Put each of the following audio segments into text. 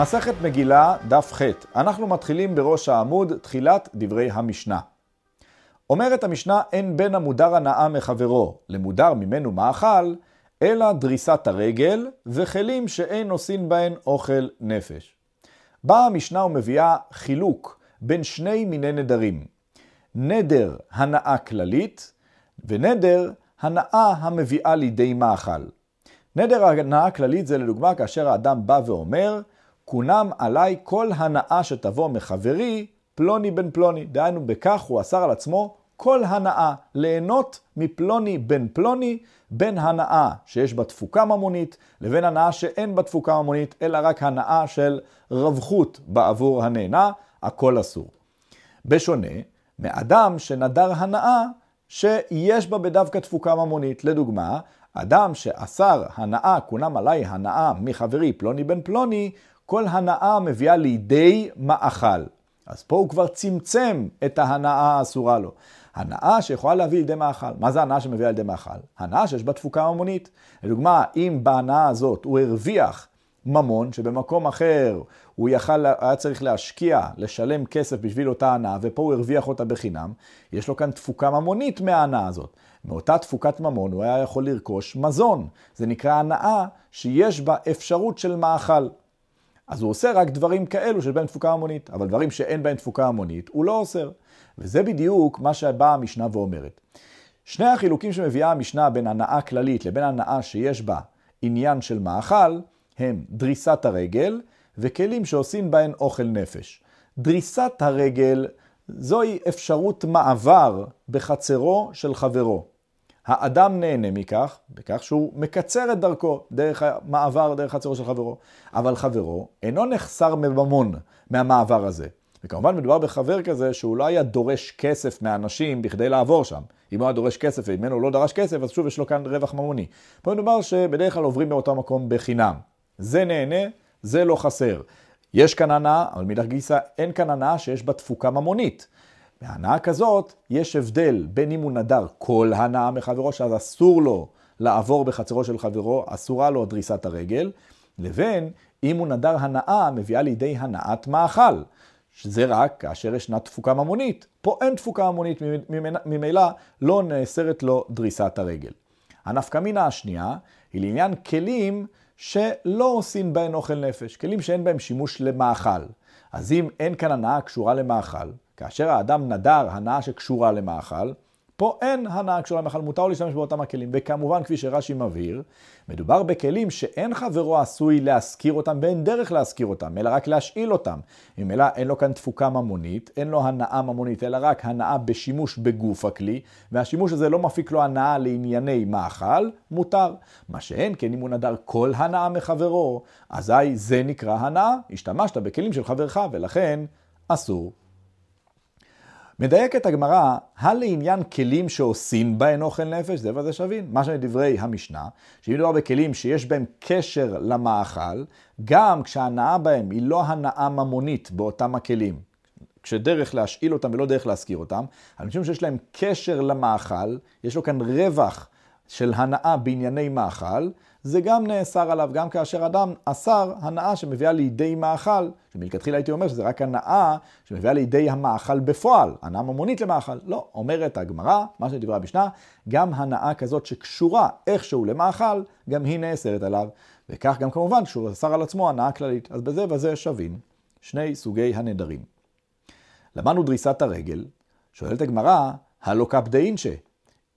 מסכת מגילה, דף ח'. אנחנו מתחילים בראש העמוד, תחילת דברי המשנה. אומרת המשנה, אין בין המודר הנאה מחברו למודר ממנו מאכל, אלא דריסת הרגל וכלים שאין עושים בהן אוכל נפש. באה המשנה ומביאה חילוק בין שני מיני נדרים. נדר הנאה כללית ונדר הנאה המביאה לידי מאכל. נדר הנאה כללית זה לדוגמה כאשר האדם בא ואומר, כונם עליי כל הנאה שתבוא מחברי פלוני בן פלוני. דהיינו, בכך הוא אסר על עצמו כל הנאה, ליהנות מפלוני בן פלוני, בין הנאה שיש בה תפוקה ממונית, לבין הנאה שאין בה תפוקה ממונית, אלא רק הנאה של רווחיות בעבור הנהנה, הכל אסור. בשונה מאדם שנדר הנאה שיש בה בדווקא תפוקה ממונית. לדוגמה, אדם שאסר הנאה, כונם עליי הנאה מחברי פלוני בן פלוני, כל הנאה מביאה לידי מאכל. אז פה הוא כבר צמצם את ההנאה האסורה לו. הנאה שיכולה להביא לידי מאכל. מה זה הנאה שמביאה לידי מאכל? הנאה שיש בה תפוקה ממונית. לדוגמה, אם בהנאה הזאת הוא הרוויח ממון, שבמקום אחר הוא יכל, היה צריך להשקיע, לשלם כסף בשביל אותה הנאה, ופה הוא הרוויח אותה בחינם, יש לו כאן תפוקה ממונית מההנאה הזאת. מאותה תפוקת ממון הוא היה יכול לרכוש מזון. זה נקרא הנאה שיש בה אפשרות של מאכל. אז הוא עושה רק דברים כאלו שיש בהם תפוקה המונית, אבל דברים שאין בהם תפוקה המונית, הוא לא אוסר. וזה בדיוק מה שבאה המשנה ואומרת. שני החילוקים שמביאה המשנה בין הנאה כללית לבין הנאה שיש בה עניין של מאכל, הם דריסת הרגל וכלים שעושים בהן אוכל נפש. דריסת הרגל זוהי אפשרות מעבר בחצרו של חברו. האדם נהנה מכך, בכך שהוא מקצר את דרכו דרך המעבר, דרך חצרו של חברו. אבל חברו אינו נחסר מממון מהמעבר הזה. וכמובן מדובר בחבר כזה שהוא לא היה דורש כסף מהאנשים בכדי לעבור שם. אם הוא היה דורש כסף וממנו הוא לא דרש כסף, אז שוב יש לו כאן רווח ממוני. פה מדובר שבדרך כלל עוברים באותו מקום בחינם. זה נהנה, זה לא חסר. יש כאן הנאה, אבל מאידך גיסא אין כאן הנאה שיש בה תפוקה ממונית. בהנאה כזאת יש הבדל בין אם הוא נדר כל הנאה מחברו, שאז אסור לו לעבור בחצרו של חברו, אסורה לו דריסת הרגל, לבין אם הוא נדר הנאה מביאה לידי הנאת מאכל, שזה רק כאשר ישנה תפוקה ממונית. פה אין תפוקה ממונית, ממילא לא נאסרת לו דריסת הרגל. הנפקא מינה השנייה היא לעניין כלים שלא עושים בהן אוכל נפש, כלים שאין בהם שימוש למאכל. אז אם אין כאן הנאה קשורה למאכל, כאשר האדם נדר הנאה שקשורה למאכל, פה אין הנאה קשורה למאכל, מותר להשתמש באותם הכלים. וכמובן, כפי שרש"י מבהיר, מדובר בכלים שאין חברו עשוי להשכיר אותם ואין דרך להשכיר אותם, אלא רק להשאיל אותם. ממילא אין לו כאן תפוקה ממונית, אין לו הנאה ממונית, אלא רק הנאה בשימוש בגוף הכלי, והשימוש הזה לא מפיק לו הנאה לענייני מאכל, מותר. מה שאין כן, אם הוא נדר כל הנאה מחברו, אזי זה נקרא הנאה, השתמשת בכלים של חברך, ולכן אסור. מדייקת הגמרא, הלעניין כלים שעושים בהן אוכל נפש, זה וזה שווין. מה שמדברי המשנה, שאם מדובר בכלים שיש בהם קשר למאכל, גם כשהנאה בהם היא לא הנאה ממונית באותם הכלים, כשדרך להשאיל אותם ולא דרך להשכיר אותם, אנשים שיש להם קשר למאכל, יש לו כאן רווח של הנאה בענייני מאכל, זה גם נאסר עליו, גם כאשר אדם אסר הנאה שמביאה לידי מאכל, שמלכתחילה הייתי אומר שזה רק הנאה שמביאה לידי המאכל בפועל, הנאה ממונית למאכל. לא, אומרת הגמרא, מה שדברה המשנה, גם הנאה כזאת שקשורה איכשהו למאכל, גם היא נאסרת עליו. וכך גם כמובן כשהוא אסר על עצמו הנאה כללית. אז בזה וזה שווים שני סוגי הנדרים. למדנו דריסת הרגל, שואלת הגמרא, הלא קפדאינשה.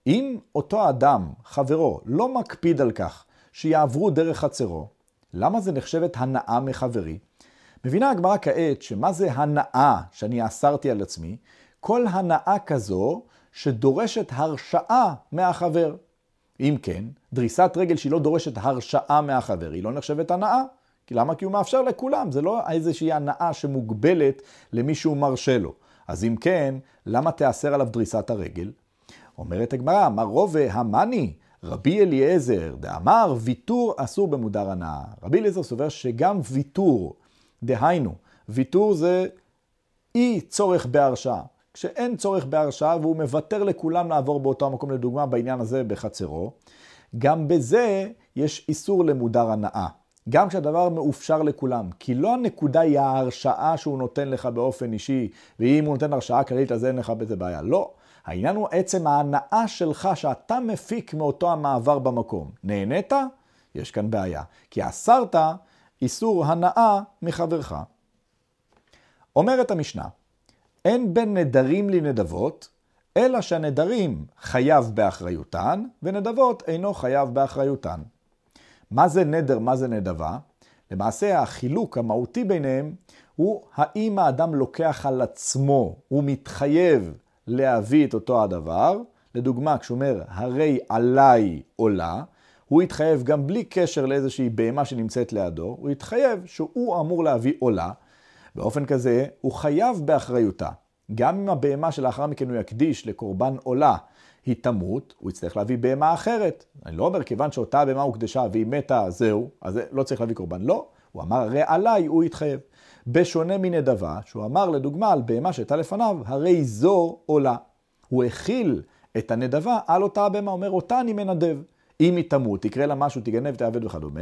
אם אותו אדם, חברו, לא מקפיד על כך שיעברו דרך חצרו, למה זה נחשבת הנאה מחברי? מבינה הגמרא כעת שמה זה הנאה שאני אסרתי על עצמי? כל הנאה כזו שדורשת הרשאה מהחבר. אם כן, דריסת רגל שהיא לא דורשת הרשאה מהחבר, היא לא נחשבת הנאה. כי למה? כי הוא מאפשר לכולם, זה לא איזושהי הנאה שמוגבלת למי שהוא מרשה לו. אז אם כן, למה תיאסר עליו דריסת הרגל? אומרת הגמרא, אמר רובה המאני, רבי אליעזר, דאמר ויתור אסור במודר הנאה. רבי אליעזר סובר שגם ויתור, דהיינו, ויתור זה אי צורך בהרשאה. כשאין צורך בהרשאה והוא מוותר לכולם לעבור באותו המקום, לדוגמה בעניין הזה בחצרו, גם בזה יש איסור למודר הנאה. גם כשהדבר מאופשר לכולם. כי לא הנקודה היא ההרשאה שהוא נותן לך באופן אישי, ואם הוא נותן הרשאה כללית אז אין לך בזה בעיה. לא. העניין הוא עצם ההנאה שלך שאתה מפיק מאותו המעבר במקום. נהנית? יש כאן בעיה. כי אסרת איסור הנאה מחברך. אומרת המשנה, אין בין נדרים לנדבות, אלא שהנדרים חייב באחריותן, ונדבות אינו חייב באחריותן. מה זה נדר, מה זה נדבה? למעשה החילוק המהותי ביניהם הוא האם האדם לוקח על עצמו, הוא מתחייב להביא את אותו הדבר. לדוגמה, כשהוא אומר, הרי עליי עולה, הוא יתחייב גם בלי קשר לאיזושהי בהמה שנמצאת לידו, הוא יתחייב שהוא אמור להביא עולה. באופן כזה, הוא חייב באחריותה. גם אם הבהמה שלאחר מכן הוא יקדיש לקורבן עולה, היא תמות, הוא יצטרך להביא בהמה אחרת. אני לא אומר, כיוון שאותה בהמה הוקדשה והיא מתה, זהו, אז לא צריך להביא קורבן. לא, הוא אמר, הרי עליי הוא יתחייב. בשונה מנדבה, שהוא אמר לדוגמה על בהמה שהייתה לפניו, הרי זו עולה. הוא הכיל את הנדבה על אותה הבהמה, אומר, אותה אני מנדב. אם היא תמות, יקרה לה משהו, תגנב, תעבד וכדומה,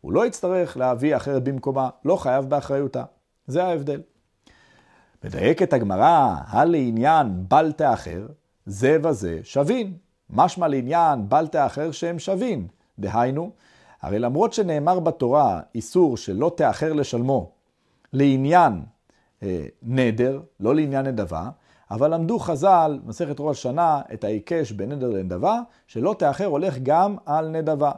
הוא לא יצטרך להביא אחרת במקומה, לא חייב באחריותה. זה ההבדל. מדייקת הגמרא, הלעניין בל תאחר, זה וזה שווין. משמע לעניין בל תאחר שהם שווין. דהיינו, הרי למרות שנאמר בתורה איסור שלא תאחר לשלמו לעניין אה, נדר, לא לעניין נדבה, אבל למדו חז"ל, מסכת ראש השנה, את ההיקש בין נדר לנדבה, שלא תאחר הולך גם על נדבה.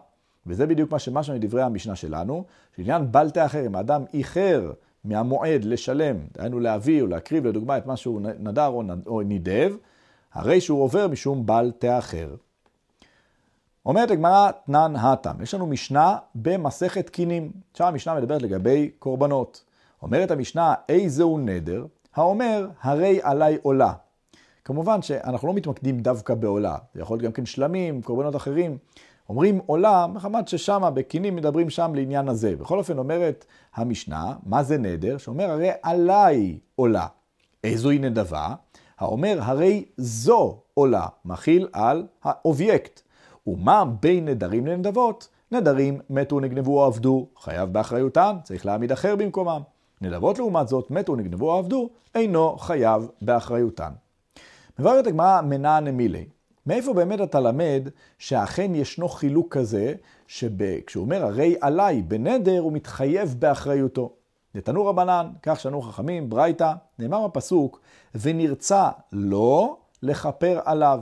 וזה בדיוק מה שמשמע מדברי המשנה שלנו, שעניין בל תאחר, אם האדם איחר מהמועד לשלם, דהיינו להביא או להקריב לדוגמה את מה שהוא נדר או נידב, הרי שהוא עובר משום בל תאחר. אומרת הגמרא תנן התם, יש לנו משנה במסכת קינים. שם המשנה מדברת לגבי קורבנות. אומרת המשנה, איזהו נדר, האומר, הרי עליי עולה. כמובן שאנחנו לא מתמקדים דווקא בעולה, זה יכול להיות גם כן שלמים, קורבנות אחרים. אומרים עולה, מחמת ששם, בקינים מדברים שם לעניין הזה. בכל אופן אומרת המשנה, מה זה נדר? שאומר, הרי עליי עולה. איזוהי נדבה? האומר, הרי זו עולה, מכיל על האובייקט. ומה בין נדרים לנדבות? נדרים מתו, נגנבו או עבדו, חייב באחריותן, צריך להעמיד אחר במקומם. נדבות לעומת זאת, מתו, נגנבו או עבדו, אינו חייב באחריותן. מבארת הגמרא מנע נמילי. מאיפה באמת אתה למד שאכן ישנו חילוק כזה, שכשהוא אומר הרי עליי בנדר, הוא מתחייב באחריותו. נתנו רבנן, כך שנו חכמים, ברייתא, נאמר בפסוק, ונרצה לו לכפר עליו.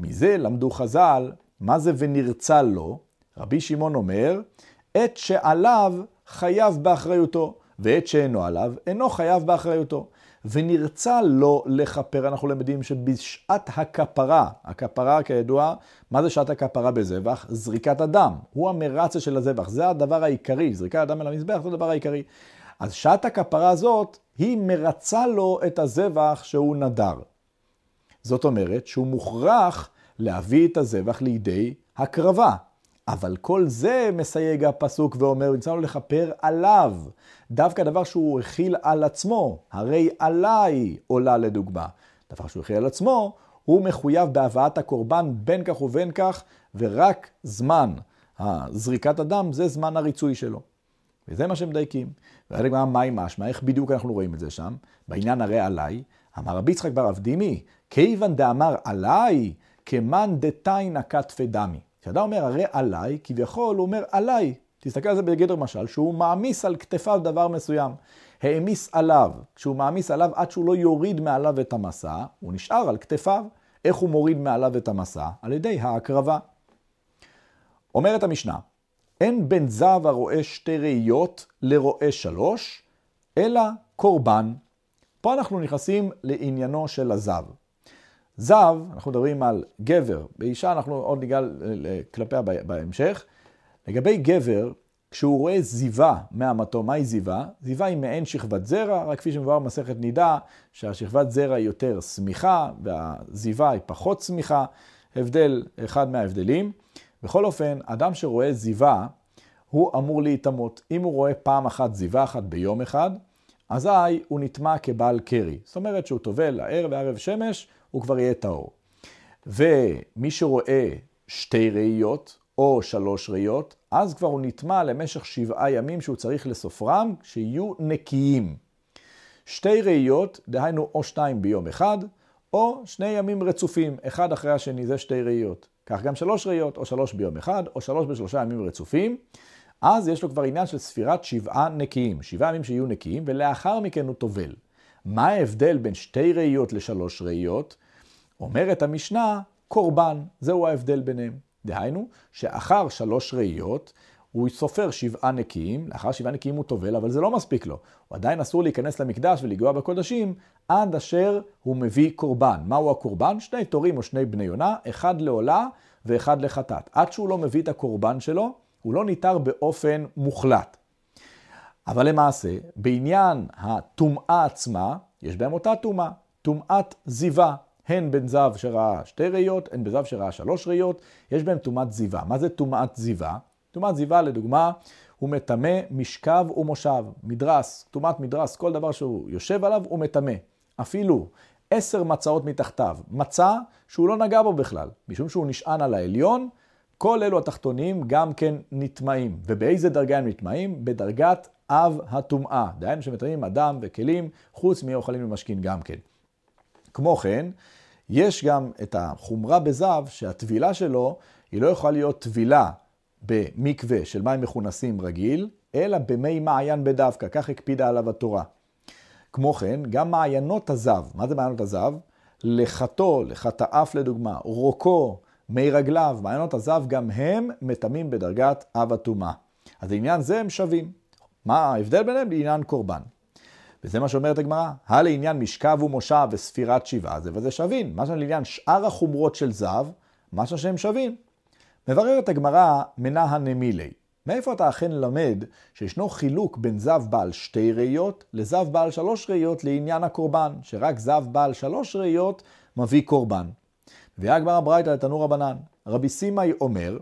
מזה למדו חז"ל, מה זה ונרצה לו? רבי שמעון אומר, עת שעליו חייב באחריותו, ועת שאינו עליו אינו חייב באחריותו. ונרצה לו לכפר, אנחנו למדים שבשעת הכפרה, הכפרה כידוע, מה זה שעת הכפרה בזבח? זריקת הדם, הוא המרצה של הזבח, זה הדבר העיקרי, זריקת הדם אל המזבח זה הדבר העיקרי. אז שעת הכפרה הזאת, היא מרצה לו את הזבח שהוא נדר. זאת אומרת שהוא מוכרח להביא את הזבח לידי הקרבה. אבל כל זה מסייג הפסוק ואומר, לו לכפר עליו. דווקא דבר שהוא הכיל על עצמו, הרי עליי עולה לדוגמה. דבר שהוא הכיל על עצמו, הוא מחויב בהבאת הקורבן בין כך ובין כך, ורק זמן זריקת הדם זה זמן הריצוי שלו. וזה מה שמדייקים. גמרא, מהי משמע? איך בדיוק אנחנו רואים את זה שם? בעניין הרי עליי, אמר רבי יצחק בר אבדימי, כיוון דאמר עליי, כמאן דתיינא כתפי דמי. כשאדם אומר הרי עליי, כביכול הוא אומר עליי. תסתכל על זה בגדר משל, שהוא מעמיס על כתפיו דבר מסוים. העמיס עליו. כשהוא מעמיס עליו עד שהוא לא יוריד מעליו את המסע, הוא נשאר על כתפיו. איך הוא מוריד מעליו את המסע? על ידי ההקרבה. אומרת המשנה, אין בן זב הרואה שתי ראיות לרואה שלוש, אלא קורבן. פה אנחנו נכנסים לעניינו של הזב. זב, אנחנו מדברים על גבר, באישה אנחנו עוד ניגע כלפיה בהמשך. לגבי גבר, כשהוא רואה זיווה מאמתו, מהי זיווה? זיווה היא מעין שכבת זרע, רק כפי שמבואר במסכת נידה, שהשכבת זרע היא יותר סמיכה והזיווה היא פחות סמיכה, הבדל, אחד מההבדלים. בכל אופן, אדם שרואה זיווה, הוא אמור להיטמות. אם הוא רואה פעם אחת זיווה אחת ביום אחד, אזי הוא נטמע כבעל קרי. זאת אומרת שהוא טובל הערב וערב שמש, הוא כבר יהיה טהור. ומי שרואה שתי ראיות או שלוש ראיות, אז כבר הוא נטמע למשך שבעה ימים שהוא צריך לסופרם, שיהיו נקיים. שתי ראיות, דהיינו או שתיים ביום אחד, או שני ימים רצופים, אחד אחרי השני, זה שתי ראיות. כך גם שלוש ראיות, או שלוש ביום אחד, או שלוש בשלושה ימים רצופים. אז יש לו כבר עניין של ספירת שבעה נקיים, שבעה ימים שיהיו נקיים, ולאחר מכן הוא טובל. מה ההבדל בין שתי ראיות לשלוש ראיות? אומרת המשנה, קורבן, זהו ההבדל ביניהם. דהיינו, שאחר שלוש ראיות, הוא סופר שבעה נקיים, לאחר שבעה נקיים הוא טובל, אבל זה לא מספיק לו. הוא עדיין אסור להיכנס למקדש ולגוע בקודשים, עד אשר הוא מביא קורבן. מהו הקורבן? שני תורים או שני בני יונה, אחד לעולה ואחד לחטאת. עד שהוא לא מביא את הקורבן שלו, הוא לא ניתר באופן מוחלט. אבל למעשה, בעניין הטומאה עצמה, יש בהם אותה טומאה, טומאת זיווה. הן בן זב שראה שתי ראיות, הן בזב שראה שלוש ראיות, יש בהם טומאת זיווה. מה זה טומאת זיווה? טומאת זיווה, לדוגמה, הוא מטמא משכב ומושב, מדרס, טומאת מדרס, כל דבר שהוא יושב עליו הוא מטמא. אפילו עשר מצעות מתחתיו, מצע שהוא לא נגע בו בכלל, משום שהוא נשען על העליון, כל אלו התחתונים גם כן נטמעים. ובאיזה דרגה הם נטמעים? בדרגת אב הטומאה. דהיינו שמטמאים אדם וכלים, חוץ מאוכלים ומשכין גם כן. כמו כן, יש גם את החומרה בזב, שהטבילה שלו היא לא יכולה להיות טבילה במקווה של מים מכונסים רגיל, אלא במי מעיין בדווקא, כך הקפידה עליו התורה. כמו כן, גם מעיינות הזב, מה זה מעיינות הזב? לחתו, לחת האף לדוגמה, רוקו, מי רגליו, מעיינות הזב, גם הם מטמאים בדרגת אב הטומאה. אז לעניין זה הם שווים. מה ההבדל ביניהם? לעניין קורבן. וזה מה שאומרת הגמרא, הלעניין משכב ומושב וספירת שבעה זה וזה שווין. מה שלעניין שאר החומרות של זב, מה שהם שווים. מבררת הגמרא מנה הנמילי. מאיפה אתה אכן למד שישנו חילוק בין זב בעל שתי ראיות לזב בעל שלוש ראיות לעניין הקורבן, שרק זב בעל שלוש ראיות מביא קורבן. מביאה הגמרא ברייתא לתנור רבנן. רבי סימאי אומר,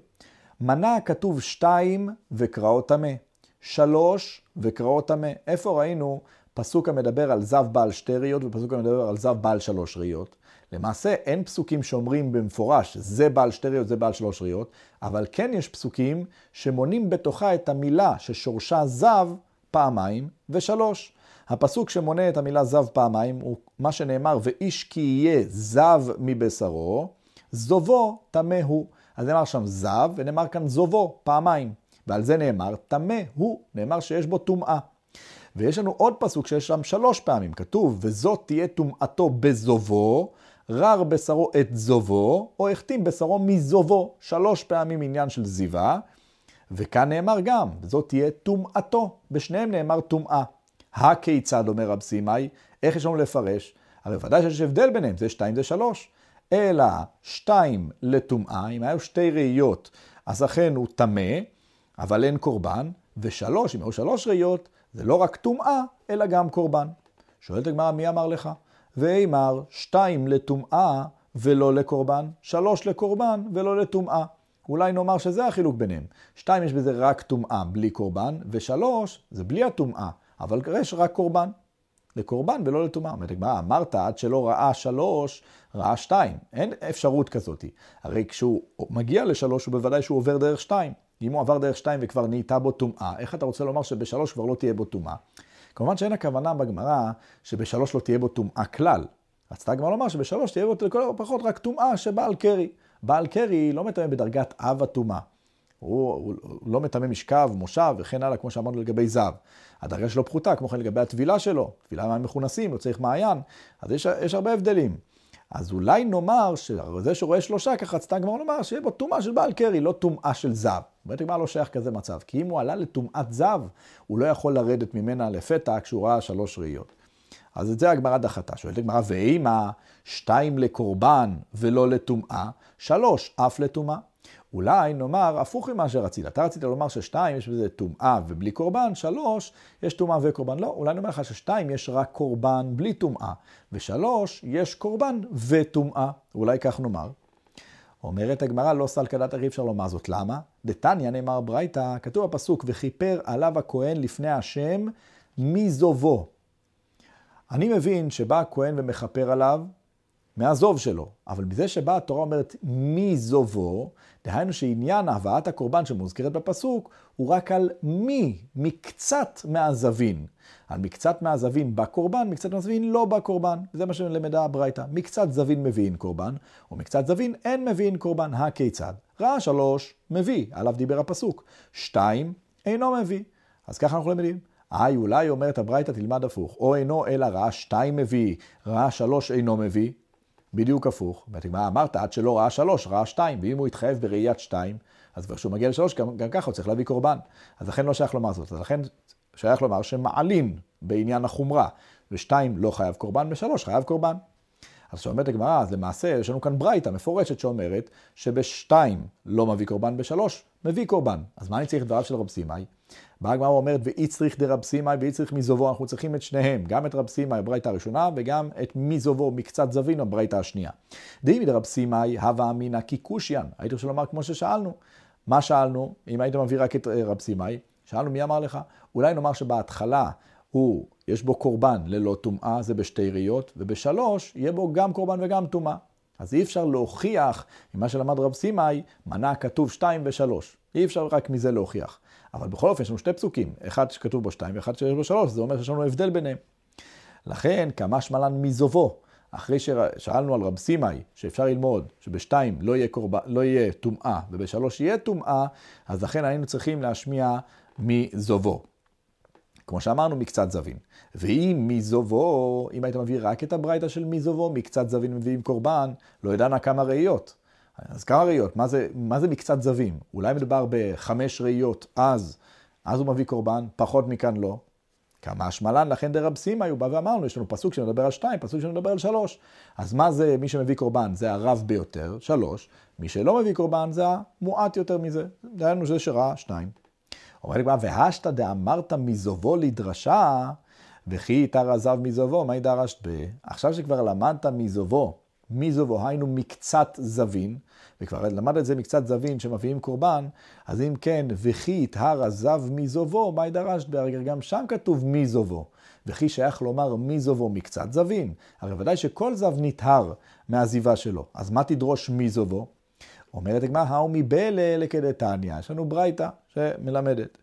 מנה כתוב שתיים וקראות טמא, שלוש וקראות טמא. איפה ראינו פסוק המדבר על זב בעל שתי ראיות ופסוק המדבר על זב בעל שלוש ראיות. למעשה אין פסוקים שאומרים במפורש זה בעל שתי ראיות, זה בעל שלוש ראיות, אבל כן יש פסוקים שמונים בתוכה את המילה ששורשה זב פעמיים ושלוש. הפסוק שמונה את המילה זב פעמיים הוא מה שנאמר ואיש כי יהיה זב מבשרו, זובו טמא הוא. אז נאמר שם זב ונאמר כאן זובו פעמיים. ועל זה נאמר טמא הוא, נאמר שיש בו טומאה. ויש לנו עוד פסוק שיש שם שלוש פעמים, כתוב, וזאת תהיה טומאתו בזובו, רר בשרו את זובו, או החתים בשרו מזובו, שלוש פעמים עניין של זיווה, וכאן נאמר גם, וזאת תהיה טומאתו, בשניהם נאמר טומאה. הכיצד, אומר רב סימאי, איך יש לנו לפרש? הרי ודאי שיש הבדל ביניהם, זה שתיים זה שלוש. אלא שתיים לטומאה, אם היו שתי ראיות, אז אכן הוא טמא, אבל אין קורבן, ושלוש, אם היו שלוש ראיות, זה לא רק טומאה, אלא גם קורבן. שואלת הגמרא, מי אמר לך? ואימר, שתיים לטומאה ולא לקורבן, שלוש לקורבן ולא לטומאה. אולי נאמר שזה החילוק ביניהם. שתיים יש בזה רק טומאה בלי קורבן, ושלוש זה בלי הטומאה, אבל יש רק קורבן. לקורבן ולא לטומאה. אומרת הגמרא, אמרת עד שלא ראה שלוש, ראה שתיים. אין אפשרות כזאת. הרי כשהוא מגיע לשלוש, הוא בוודאי שהוא עובר דרך שתיים. אם הוא עבר דרך שתיים וכבר נהייתה בו טומאה, איך אתה רוצה לומר שבשלוש כבר לא תהיה בו טומאה? כמובן שאין הכוונה בגמרא שבשלוש לא תהיה בו טומאה כלל. רצתה הגמרא לומר שבשלוש תהיה בו לכל הפחות רק טומאה שבעל קרי. בעל קרי לא מטמא בדרגת אב הטומאה. הוא, הוא, הוא לא מטמא משכב, מושב וכן הלאה, כמו שאמרנו לגבי זב. הדרגה שלו פחותה, כמו כן לגבי הטבילה שלו, טבילה מים מכונסים, לא צריך מעיין, אז יש, יש הרבה הבדלים. אז אולי נאמר שזה שרואה שלושה, ככה רצתה כבר לומר שיהיה בו טומאה של בעל קרי, לא טומאה של זב. אומרת הגמרא לא שייך כזה מצב, כי אם הוא עלה לטומאת זב, הוא לא יכול לרדת ממנה לפתע כשהוא ראה שלוש ראיות. אז את זה הגמרא דחתה. שואלת הגמרא, ואימה שתיים לקורבן ולא לטומאה, שלוש אף לטומאה. אולי נאמר הפוך ממה שרצית. אתה רצית לומר ששתיים יש בזה טומאה ובלי קורבן, שלוש יש טומאה וקורבן. לא, אולי נאמר לך ששתיים יש רק קורבן בלי טומאה, ושלוש יש קורבן וטומאה. אולי כך נאמר. אומרת הגמרא, לא סל כדת אי אפשר לומר זאת. למה? דתניא נאמר ברייתא, כתוב בפסוק, וכיפר עליו הכהן לפני השם מזובו. אני מבין שבא הכהן ומכפר עליו, מהזוב שלו. אבל מזה שבאה התורה אומרת מי זובו, דהיינו שעניין הבאת הקורבן שמוזכרת בפסוק, הוא רק על מי, מקצת מהזווין. על מקצת מהזווין בקורבן, מקצת מהזווין לא בקורבן. זה מה שלמדה הברייתא. מקצת זווין מביאים קורבן, או מקצת זווין אין מביאים קורבן. הכיצד? ראה שלוש, מביא, עליו דיבר הפסוק. שתיים, אינו מביא. אז ככה אנחנו למדים. היי, אולי אומרת הברייתא תלמד הפוך. או אינו אלא ראה שתיים מביא, ראה שלוש אינו מביא. בדיוק הפוך. מה אמרת? עד שלא ראה שלוש, ראה שתיים. ואם הוא התחייב בראיית שתיים, אז כבר כשהוא מגיע לשלוש, גם, גם ככה הוא צריך להביא קורבן. אז לכן לא שייך לומר זאת. אז לכן שייך לומר שמעלין בעניין החומרה. ושתיים לא חייב קורבן, ושלוש חייב קורבן. אז כשאומרת הגמרא, אז למעשה יש לנו כאן ברייתא מפורשת שאומרת שבשתיים לא מביא קורבן, בשלוש מביא קורבן. אז מה אני צריך את דבריו של רב סימאי? באה הגמרא ואומרת, ואי צריך דרב סימאי ואי צריך מזובו, אנחנו צריכים את שניהם, גם את רב סימאי הברייתא הראשונה, וגם את מזובו, מקצת זווין, הברייתא השנייה. דאי דרב סימאי, הווה אמינא קיקושיאן. הייתי רוצה לומר כמו ששאלנו. מה שאלנו, אם היית מביא רק את רב סימאי, שאלנו מי אמר לך? אולי נאמר שבהתחלה הוא, יש בו קורבן ללא טומאה, זה בשתי ראיות, ובשלוש יהיה בו גם קורבן וגם טומאה. אז אי אפשר להוכיח, ממה שלמד רב סימאי, מנה כתוב שתיים ושלוש. אי אפשר רק מזה להוכיח. אבל בכל אופן יש לנו שתי פסוקים, אחד שכתוב בו שתיים ואחד שיש בו שלוש, זה אומר שיש לנו הבדל ביניהם. לכן, כמה שמלן מזובו, אחרי ששאלנו על רב סימאי, שאפשר ללמוד שבשתיים לא יהיה, קורב... לא יהיה טומאה ובשלוש יהיה טומאה, אז לכן היינו צריכים להשמיע מזובו. כמו שאמרנו, מקצת זווין. ואם מזובו, אם היית מביא רק את הברייתא של מזובו, מקצת זווין מביאים קורבן, לא ידענה כמה ראיות. אז כמה ראיות? מה זה, מה זה מקצת זווים? אולי מדובר בחמש ראיות, אז, אז הוא מביא קורבן, פחות מכאן לא. כמה השמלן, לכן דרב סימא, הוא בא ואמרנו, יש לנו פסוק שמדבר על שתיים, פסוק שמדבר על שלוש. אז מה זה מי שמביא קורבן? זה הרב ביותר, שלוש. מי שלא מביא קורבן זה המועט יותר מזה. דהיינו שזה שראה שתיים. אומר לי, והשתא דאמרת מזובו לדרשה, וכי איתר עזב מזובו, מה דרשת ב... עכשיו שכבר למדת מזובו, מזובו, היינו מקצת זווין, וכבר למד את זה מקצת זווין שמביאים קורבן, אז אם כן, וכי יטהר עזב מזובו, מה דרשת בהרגר? גם שם כתוב מזובו. וכי שייך לומר מזובו מקצת זווין. הרי ודאי שכל זב נטהר מהעזיבה שלו. אז מה תדרוש מזובו? אומרת הגמרא, האו מבלה לכדתניא. יש לנו ברייתא שמלמדת.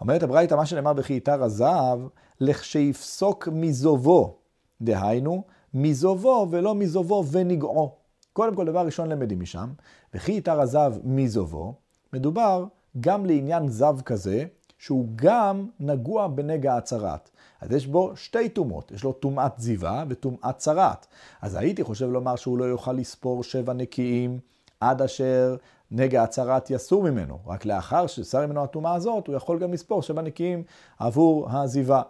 אומרת הברייתא, מה שנאמר בכי יתר הזהב, לכשיפסוק מזובו. דהיינו, מזובו ולא מזובו ונגעו. קודם כל, דבר ראשון למדים משם, וכי יתר הזהב מזובו, מדובר גם לעניין זב כזה, שהוא גם נגוע בנגע הצרת. אז יש בו שתי טומאות, יש לו טומאת זיווה וטומאת צרת. אז הייתי חושב לומר שהוא לא יוכל לספור שבע נקיים עד אשר נגע הצרת יסור ממנו. רק לאחר שסר ממנו הטומאה הזאת, הוא יכול גם לספור שבע נקיים עבור הזיווה.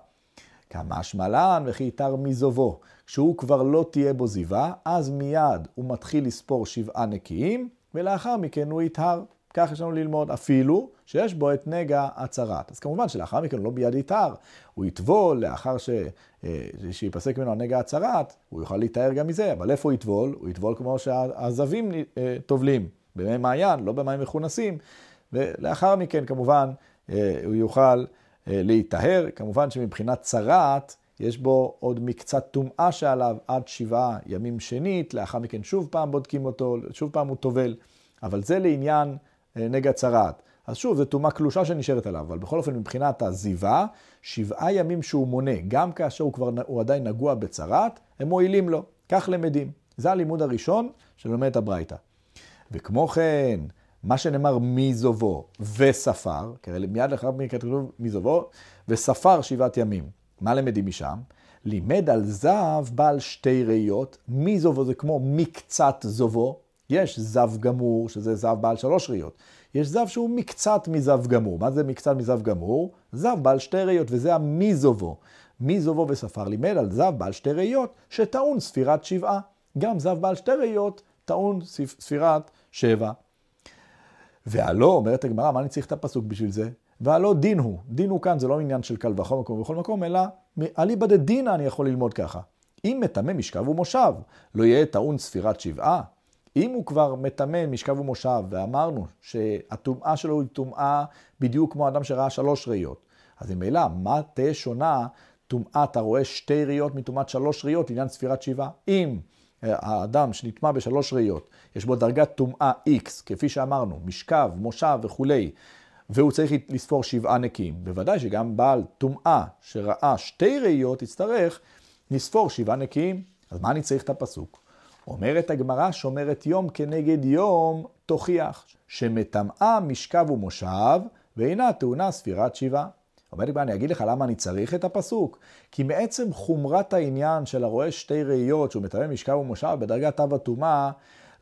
כמה שמלן וכי יתר מזובו. כשהוא כבר לא תהיה בו זיווה, אז מיד הוא מתחיל לספור שבעה נקיים, ולאחר מכן הוא יטהר. כך יש לנו ללמוד, אפילו שיש בו את נגע הצרת. אז כמובן שלאחר מכן הוא לא ביד יטהר, הוא יטבול לאחר ש... אה, שיפסק ממנו הנגע הצרת, הוא יוכל להיטהר גם מזה, אבל איפה הוא יטבול? הוא יטבול כמו שהזבים אה, טובלים, במי מעיין, לא במים מכונסים, ולאחר מכן כמובן אה, הוא יוכל להיטהר, כמובן שמבחינת צרת, יש בו עוד מקצת טומאה שעליו עד שבעה ימים שנית, לאחר מכן שוב פעם בודקים אותו, שוב פעם הוא טובל, אבל זה לעניין נגע צרת. אז שוב, זו טומאה קלושה שנשארת עליו, אבל בכל אופן מבחינת הזיווה, שבעה ימים שהוא מונה, גם כאשר הוא כבר, הוא עדיין נגוע בצרת, הם מועילים לו, כך למדים. זה הלימוד הראשון שלומד את הברייתא. וכמו כן, מה שנאמר מזובו וספר, כי מיד לאחר מכן כתוב מזובו, וספר שבעת ימים. מה למדים משם? לימד על זב בעל שתי ראיות, מזובו זה כמו מקצת זובו, יש זב גמור, שזה זב בעל שלוש ראיות. יש זב שהוא מקצת מזב גמור. מה זה מקצת מזב גמור? זב בעל שתי ראיות, וזה המיזובו. מיזובו וספר לימד על זב בעל שתי ראיות, שטעון ספירת שבעה. גם זב בעל שתי ראיות טעון ספירת שבע. והלא, אומרת הגמרא, מה אני צריך את הפסוק בשביל זה? והלא דין הוא. דין הוא כאן, זה לא עניין של קל וחום מקום בכל מקום, אלא אליבא דדינא אני יכול ללמוד ככה. אם מטמא משכב ומושב, לא יהיה טעון ספירת שבעה? אם הוא כבר מטמא משכב ומושב, ואמרנו שהטומאה שלו היא טומאה בדיוק כמו אדם שראה שלוש ראיות, אז ממילא, מה תהיה שונה טומאת הרואה שתי ראיות מטומאת שלוש ראיות לעניין ספירת שבעה? אם האדם שנטמע בשלוש ראיות, יש בו דרגת טומאה X, כפי שאמרנו, משכב, מושב וכולי, והוא צריך לספור שבעה נקיים. בוודאי שגם בעל טומאה שראה שתי ראיות יצטרך לספור שבעה נקיים. אז מה אני צריך את הפסוק? אומרת הגמרא, שומרת יום כנגד יום, תוכיח שמטמאה משכב ומושב, ואינה טעונה ספירת שבעה. אומרת הגמרא, אני אגיד לך למה אני צריך את הפסוק. כי מעצם חומרת העניין של הרואה שתי ראיות, שהוא מטמא משכב ומושב בדרגת אב הטומאה,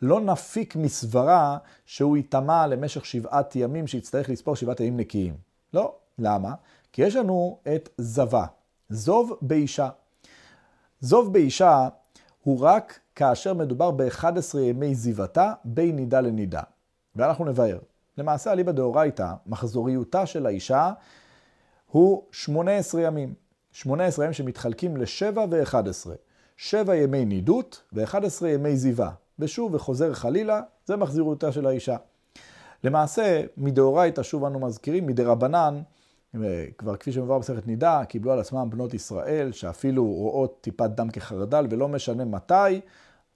לא נפיק מסברה שהוא ייטמע למשך שבעת ימים, שיצטרך לספור שבעת ימים נקיים. לא. למה? כי יש לנו את זבה, זוב באישה. זוב באישה הוא רק כאשר מדובר ב-11 ימי זיוותה בין נידה לנידה. ואנחנו נבהר. למעשה, אליבא דאורייתא, מחזוריותה של האישה הוא 18 ימים. 18 ימים שמתחלקים ל-7 ו-11. 7 ימי נידות ו-11 ימי זיווה. ושוב וחוזר חלילה, זה מחזירותה של האישה. למעשה, מדאורייתא, שוב אנו מזכירים, מדרבנן, כבר כפי שמבואר במסכת נידה, קיבלו על עצמם בנות ישראל, שאפילו רואות טיפת דם כחרדל, ולא משנה מתי,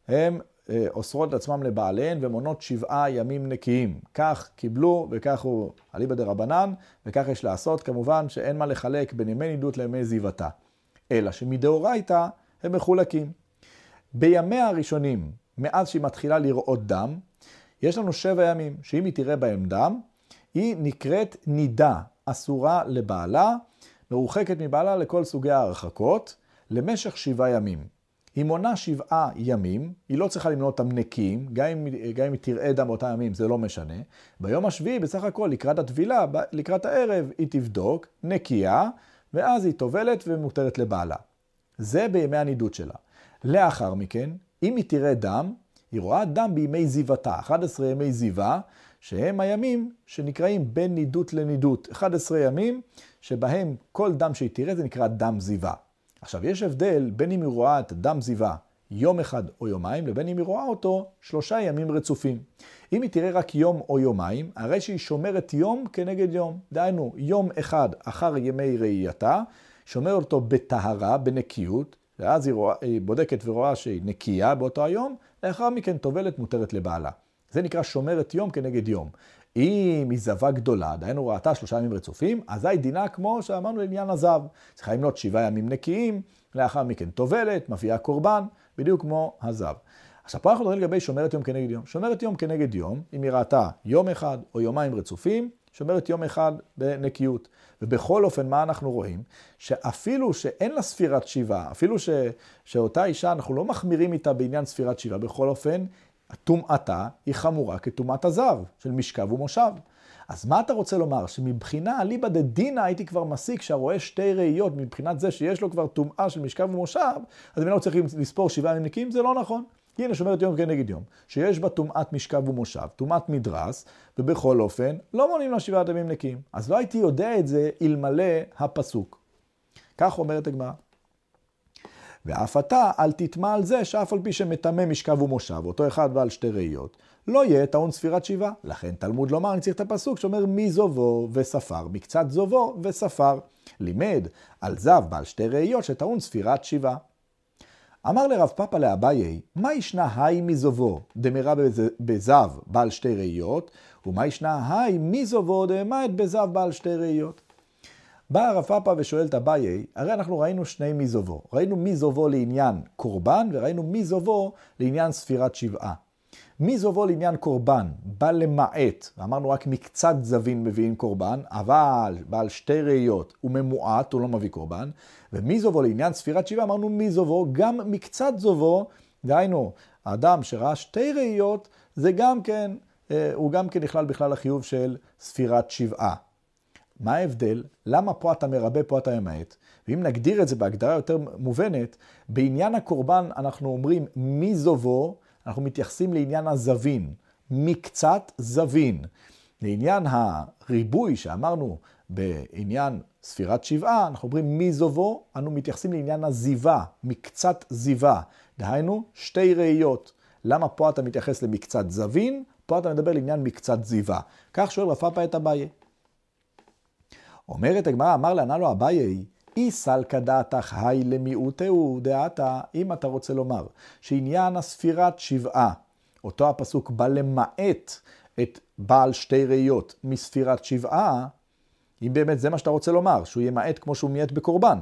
הם אה, אוסרות את עצמם לבעליהן ומונות שבעה ימים נקיים. כך קיבלו וכך הוא אליבא דרבנן, וכך יש לעשות. כמובן שאין מה לחלק בין ימי נידות לימי זיוותה. אלא שמדאורייתא הם מחולקים. בימיה הראשונים, מאז שהיא מתחילה לראות דם, יש לנו שבע ימים, שאם היא תראה בהם דם, היא נקראת נידה, אסורה לבעלה, מרוחקת מבעלה לכל סוגי ההרחקות, למשך שבעה ימים. היא מונה שבעה ימים, היא לא צריכה למנות אותם נקיים, גם גם אם היא תראה דם באותם ימים, זה לא משנה. ביום השביעי, בסך הכל, לקראת הטבילה, לקראת הערב, היא תבדוק, נקייה, ואז היא טובלת ומותרת לבעלה. זה בימי הנידות שלה. לאחר מכן, אם היא תראה דם, היא רואה דם בימי זיוותה, 11 ימי זיווה, שהם הימים שנקראים בין נידות לנידות. 11 ימים שבהם כל דם שהיא תראה זה נקרא דם זיווה. עכשיו, יש הבדל בין אם היא רואה את דם זיווה יום אחד או יומיים, לבין אם היא רואה אותו שלושה ימים רצופים. אם היא תראה רק יום או יומיים, הרי שהיא שומרת יום כנגד יום. דהיינו, יום אחד אחר ימי ראייתה, שומרת אותו בטהרה, בנקיות, ואז היא, רואה, היא בודקת ורואה שהיא נקייה באותו היום, לאחר מכן טובלת מותרת לבעלה. זה נקרא שומרת יום כנגד יום. אם היא זבה גדולה, דהיינו ראתה שלושה ימים רצופים, אזי דינה כמו שאמרנו לעניין הזב. צריכה למנות שבעה ימים נקיים, לאחר מכן טובלת, מביאה קורבן, בדיוק כמו הזב. עכשיו פה אנחנו מדברים לגבי שומרת יום כנגד יום. שומרת יום כנגד יום, אם היא ראתה יום אחד או יומיים רצופים, שומרת יום אחד בנקיות. ובכל אופן, מה אנחנו רואים? שאפילו שאין לה ספירת שיבה, אפילו ש, שאותה אישה, אנחנו לא מחמירים איתה בעניין ספירת שיבה, בכל אופן, טומאתה היא חמורה כטומאת הזב, של משכב ומושב. אז מה אתה רוצה לומר? שמבחינה אליבא דדינא הייתי כבר מסיק שהרואה שתי ראיות מבחינת זה שיש לו כבר טומאה של משכב ומושב, אז אם לא צריכים לספור שבעה ימים נקיים, זה לא נכון. הנה שומרת יום כנגד יום, שיש בה טומאת משכב ומושב, טומאת מדרס, ובכל אופן לא מונים לה שבעת ימים נקיים. אז לא הייתי יודע את זה אלמלא הפסוק. כך אומרת הגמרא. ואף אתה אל תטמע על זה שאף על פי שמטמא משכב ומושב, אותו אחד בעל שתי ראיות, לא יהיה טעון ספירת שבעה. לכן תלמוד לומר, אני צריך את הפסוק שאומר מי זובו וספר, מקצת זובו וספר. לימד על זב בעל שתי ראיות שטעון ספירת שבעה. אמר לרב פאפא לאביי, מה ישנה היי מזובו דמרה בזב בעל שתי ראיות, ומה ישנה היי מזובו דמית בזב בעל שתי ראיות? בא הרב פאפא ושואל את אביי, הרי אנחנו ראינו שני מזובו. ראינו מזובו לעניין קורבן, וראינו מזובו לעניין ספירת שבעה. מזובו לעניין קורבן, בא למעט, ואמרנו רק מקצת זווין מביאים קורבן, אבל בעל שתי ראיות הוא ממועט, הוא לא מביא קורבן, ומזובו לעניין ספירת שבעה, אמרנו מזובו, גם מקצת זובו, דהיינו, האדם שראה שתי ראיות, זה גם כן, אה, הוא גם כן נכלל בכלל החיוב של ספירת שבעה. מה ההבדל? למה פה אתה מרבה, פה אתה ממעט? ואם נגדיר את זה בהגדרה יותר מובנת, בעניין הקורבן אנחנו אומרים מי זובו, אנחנו מתייחסים לעניין הזווין, מקצת זווין. לעניין הריבוי שאמרנו בעניין ספירת שבעה, אנחנו אומרים מי זובו, אנו מתייחסים לעניין הזיווה, מקצת זיווה. דהיינו, שתי ראיות. למה פה אתה מתייחס למקצת זווין, פה אתה מדבר לעניין מקצת זיווה. כך שואל רפאפה את אביי. אומרת הגמרא, אמר לענה לו אביי, אי סלקא דעתך היי למיעוטהו דעתה, אם אתה רוצה לומר שעניין הספירת שבעה, אותו הפסוק בא למעט את בעל שתי ראיות מספירת שבעה, אם באמת זה מה שאתה רוצה לומר, שהוא ימעט כמו שהוא מיעט בקורבן.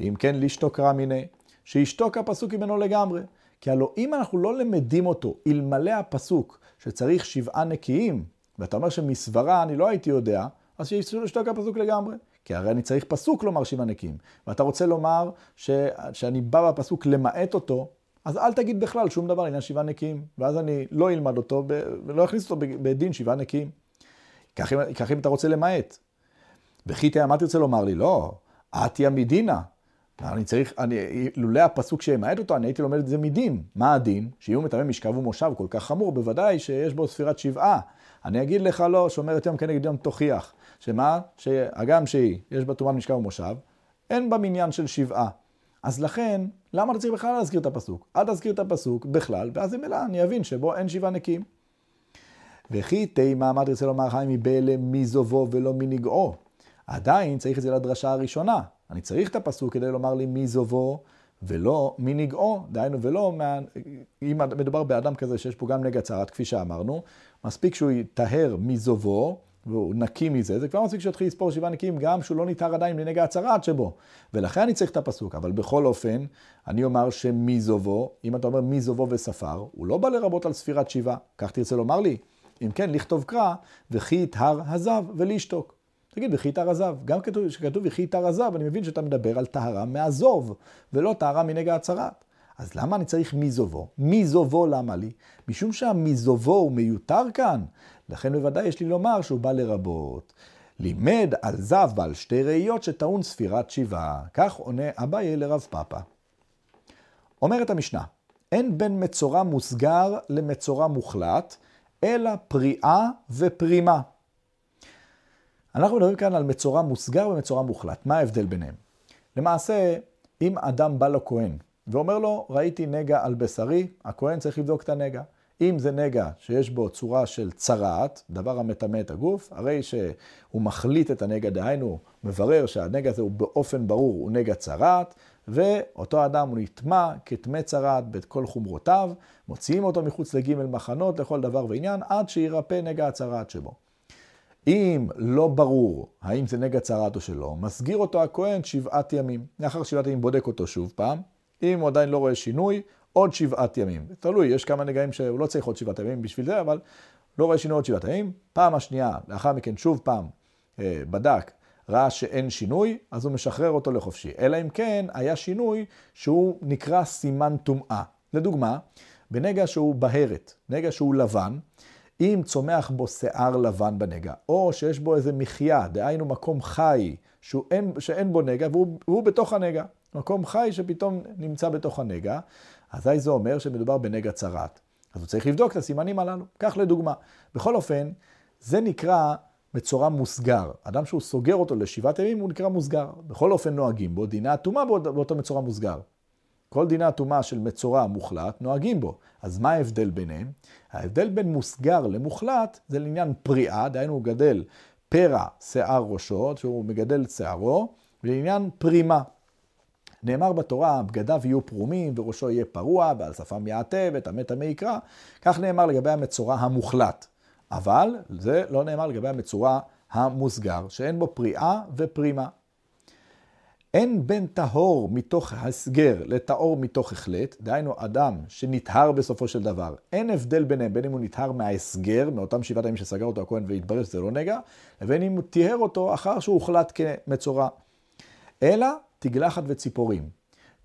אם כן, לשתוק רע מיני, שישתוק הפסוק ממנו לגמרי. כי הלוא אם אנחנו לא למדים אותו, אלמלא הפסוק שצריך שבעה נקיים, ואתה אומר שמסברה אני לא הייתי יודע, אז שישתוק הפסוק לגמרי. כי הרי אני צריך פסוק לומר שבעה נקיים. ואתה רוצה לומר ש... שאני בא בפסוק למעט אותו, אז אל תגיד בכלל שום דבר עניין שבעה נקיים, ואז אני לא אלמד אותו ולא אכניס אותו בדין שבעה נקיים. כך אם אתה רוצה למעט. וכי תהיה, מה תרצה לומר לי? לא, עטיה מדינה. אני צריך, אני, לולא הפסוק שימעט אותו, אני הייתי לומד את זה מדין. מה הדין? שיהיו מטמא משכב ומושב כל כך חמור, בוודאי שיש בו ספירת שבעה. אני אגיד לך לא, שומרת יום כנגד יום תוכיח. שמה? שהגם שהיא, יש בה טומאת משכב ומושב, אין בה מניין של שבעה. אז לכן, למה אתה צריך בכלל להזכיר את הפסוק? אל תזכיר את הפסוק בכלל, ואז ממילא אני אבין שבו אין שבעה נקיים. וכי תימה, מה תרצה לומר, חיים מבלה מזובו ולא מנגעו? עדיין צריך את זה לדרשה הראשונה. אני צריך את הפסוק כדי לומר לי מי זובו ולא מי נגעו, דהיינו ולא, מה... אם מדובר באדם כזה שיש פה גם נגע צרת, כפי שאמרנו, מספיק שהוא יטהר מזובו, והוא נקי מזה, זה כבר מספיק שיתחיל לספור שבעה נקיים, גם שהוא לא ניטהר עדיין מנגע הצרת שבו. ולכן אני צריך את הפסוק, אבל בכל אופן, אני אומר שמזובו, אם אתה אומר מזובו וספר, הוא לא בא לרבות על ספירת שבעה, כך תרצה לומר לי. אם כן, לכתוב קרא, וכי יטהר הזב ולשתוק. תגיד, וכי יתר עזב. גם כשכתוב וכי יתר עזב, אני מבין שאתה מדבר על טהרה מעזוב, ולא טהרה מנגע הצרת. אז למה אני צריך מזובו? מזובו למה לי? משום שהמזובו הוא מיותר כאן. לכן בוודאי יש לי לומר שהוא בא לרבות. לימד על זב בעל שתי ראיות שטעון ספירת שבעה. כך עונה אביי לרב פאפא. אומרת המשנה, אין בין מצורע מוסגר למצורע מוחלט, אלא פריאה ופרימה. אנחנו מדברים כאן על מצורע מוסגר ומצורע מוחלט. מה ההבדל ביניהם? למעשה, אם אדם בא לכהן ואומר לו, ראיתי נגע על בשרי, הכהן צריך לבדוק את הנגע. אם זה נגע שיש בו צורה של צרעת, דבר המטמא את הגוף, הרי שהוא מחליט את הנגע, דהיינו, מברר שהנגע הזה הוא באופן ברור, הוא נגע צרעת, ואותו אדם הוא נטמע כטמא צרעת בכל חומרותיו, מוציאים אותו מחוץ לגימל מחנות לכל דבר ועניין, עד שירפא נגע הצרעת שבו. אם לא ברור האם זה נגע צרת או שלא, מסגיר אותו הכהן שבעת ימים. לאחר שבעת ימים בודק אותו שוב פעם. אם הוא עדיין לא רואה שינוי, עוד שבעת ימים. תלוי, יש כמה נגעים שהוא לא צריך עוד שבעת ימים בשביל זה, אבל לא רואה שינוי עוד שבעת ימים. פעם השנייה, לאחר מכן שוב פעם אה, בדק, ראה שאין שינוי, אז הוא משחרר אותו לחופשי. אלא אם כן היה שינוי שהוא נקרא סימן טומאה. לדוגמה, בנגע שהוא בהרת, נגע שהוא לבן, אם צומח בו שיער לבן בנגע, או שיש בו איזה מחיה, דהיינו מקום חי, שאין, שאין בו נגע, והוא, והוא בתוך הנגע, מקום חי שפתאום נמצא בתוך הנגע, אזי זה אומר שמדובר בנגע צרת. אז הוא צריך לבדוק את הסימנים הללו. כך לדוגמה. בכל אופן, זה נקרא מצורע מוסגר. אדם שהוא סוגר אותו לשבעת ימים, הוא נקרא מוסגר. בכל אופן נוהגים בו דיני הטומאה באותו מצורע מוסגר. כל דיני הטומאה של מצורע מוחלט נוהגים בו. אז מה ההבדל ביניהם? ההבדל בין מוסגר למוחלט זה לעניין פריאה, דהיינו הוא גדל פרע שיער ראשו, שהוא מגדל שערו, ולעניין פרימה. נאמר בתורה, בגדיו יהיו פרומים וראשו יהיה פרוע ועל שפם יעטה וטמא טמא יקרא. כך נאמר לגבי המצורע המוחלט. אבל זה לא נאמר לגבי המצורע המוסגר, שאין בו פריאה ופרימה. אין בין טהור מתוך הסגר לטהור מתוך החלט, דהיינו אדם שנטהר בסופו של דבר, אין הבדל ביניהם, בין אם הוא נטהר מההסגר, מאותם שבעת הימים שסגר אותו הכהן והתברר שזה לא נגע, לבין אם הוא טיהר אותו אחר שהוא הוחלט כמצורע. אלא תגלחת וציפורים.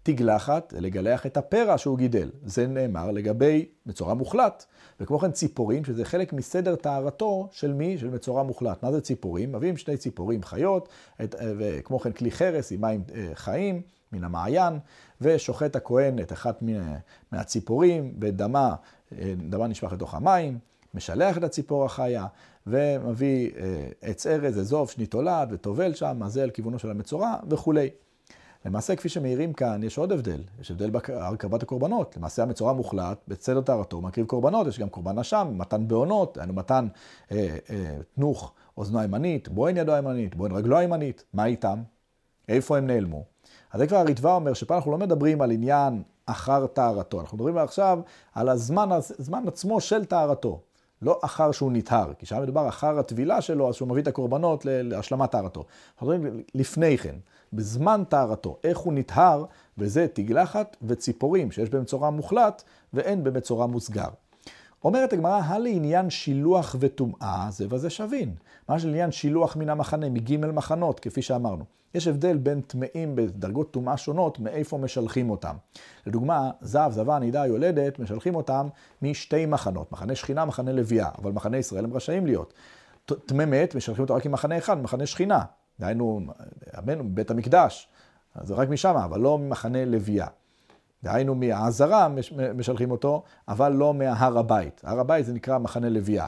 תגלחת, לגלח את הפרע שהוא גידל. זה נאמר לגבי מצורע מוחלט. וכמו כן ציפורים, שזה חלק מסדר טהרתו של מי? של מצורע מוחלט. מה זה ציפורים? מביאים שני ציפורים חיות, את, וכמו כן כלי חרס עם מים אה, חיים מן המעיין, ושוחט הכהן את אחת מהציפורים, ודמה, אה, דמה נשפך לתוך המים, משלח את הציפור החיה, ומביא אה, עץ ארז, אזוב, שנית תולד, וטובל שם, מזל כיוונו של המצורע וכולי. למעשה, כפי שמעירים כאן, יש עוד הבדל. יש הבדל בהרכבת הקורבנות. למעשה, המצורע מוחלט, בצד טהרתו, מקריב קורבנות. יש גם קורבן אשם, מתן בעונות, היינו מתן אה, אה, תנוך אוזנו הימנית, בוהן ידו הימנית, בוהן רגלו הימנית. מה איתם? איפה הם נעלמו? אז זה כבר הריטב"א אומר שפה אנחנו לא מדברים על עניין אחר טהרתו, אנחנו מדברים עכשיו על הזמן, הזמן עצמו של טהרתו, לא אחר שהוא נטהר, כי שם מדובר אחר הטבילה שלו, אז שהוא מביא את הקורבנות להשלמת טהרתו. אנחנו מדברים לפני כן, בזמן טהרתו, איך הוא נטהר, וזה תגלחת וציפורים, שיש במצורע מוחלט ואין במצורע מוסגר. אומרת הגמרא, הלעניין שילוח וטומאה, זה וזה שווין. מה שלעניין שילוח מן המחנה, מגימל מחנות, כפי שאמרנו. יש הבדל בין טמאים בדרגות טומאה שונות, מאיפה משלחים אותם. לדוגמה, זב, זבה, נידה, יולדת, משלחים אותם משתי מחנות, מחנה שכינה, מחנה לוויה, אבל מחנה ישראל הם רשאים להיות. טמא מת, משלחים אותו רק עם מחנה אחד, מחנה שכינה. דהיינו, בית המקדש, זה רק משם, אבל לא ממחנה לוויה. דהיינו מהעזרה משלחים אותו, אבל לא מההר הבית. הר הבית זה נקרא מחנה לוויה.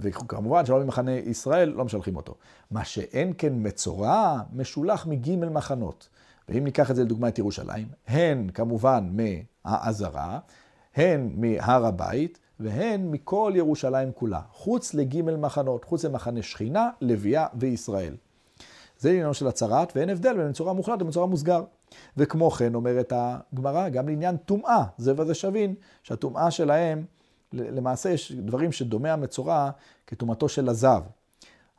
וכמובן שלא ממחנה ישראל לא משלחים אותו. מה שאין כן מצורע, משולח מגימל מחנות. ואם ניקח את זה לדוגמה את ירושלים, הן כמובן מהעזרה, הן מהר הבית, והן מכל ירושלים כולה, חוץ לגימל מחנות, חוץ למחנה שכינה, לוויה וישראל. זה עניינו של הצהרת, ואין הבדל בין מצורע מוחלט למצורע מוסגר. וכמו כן אומרת הגמרא, גם לעניין טומאה, זה וזה שווין, שהטומאה שלהם, למעשה יש דברים שדומה המצורע כטומאתו של הזב.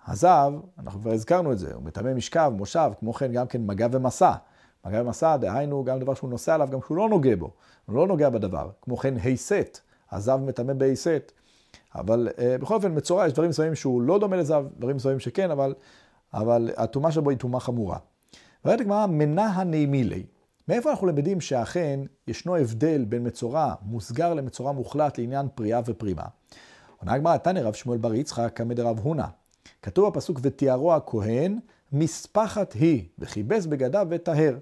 הזב, אנחנו כבר הזכרנו את זה, הוא מטמא משכב, מושב, כמו כן גם כן מגע ומסע. מגע ומסע, דהיינו גם דבר שהוא נוסע עליו, גם שהוא לא נוגע בו, הוא לא נוגע בדבר. כמו כן היסט, הזב מטמא בהיסט. אבל uh, בכל אופן, מצורע, יש דברים מסוימים שהוא לא דומה לזב, דברים מסוימים שכן, אבל, אבל הטומאה שבו היא טומאה חמורה. ואומרת הגמרא, מנה הנעימילי. מאיפה אנחנו למדים שאכן ישנו הבדל בין מצורע מוסגר למצורע מוחלט לעניין פריאה ופרימה? עונה הגמרא, תנא רב שמואל בר יצחק כמד רב הונא. כתוב בפסוק, ותיארו הכהן, מספחת היא, וכיבס בגדיו וטהר.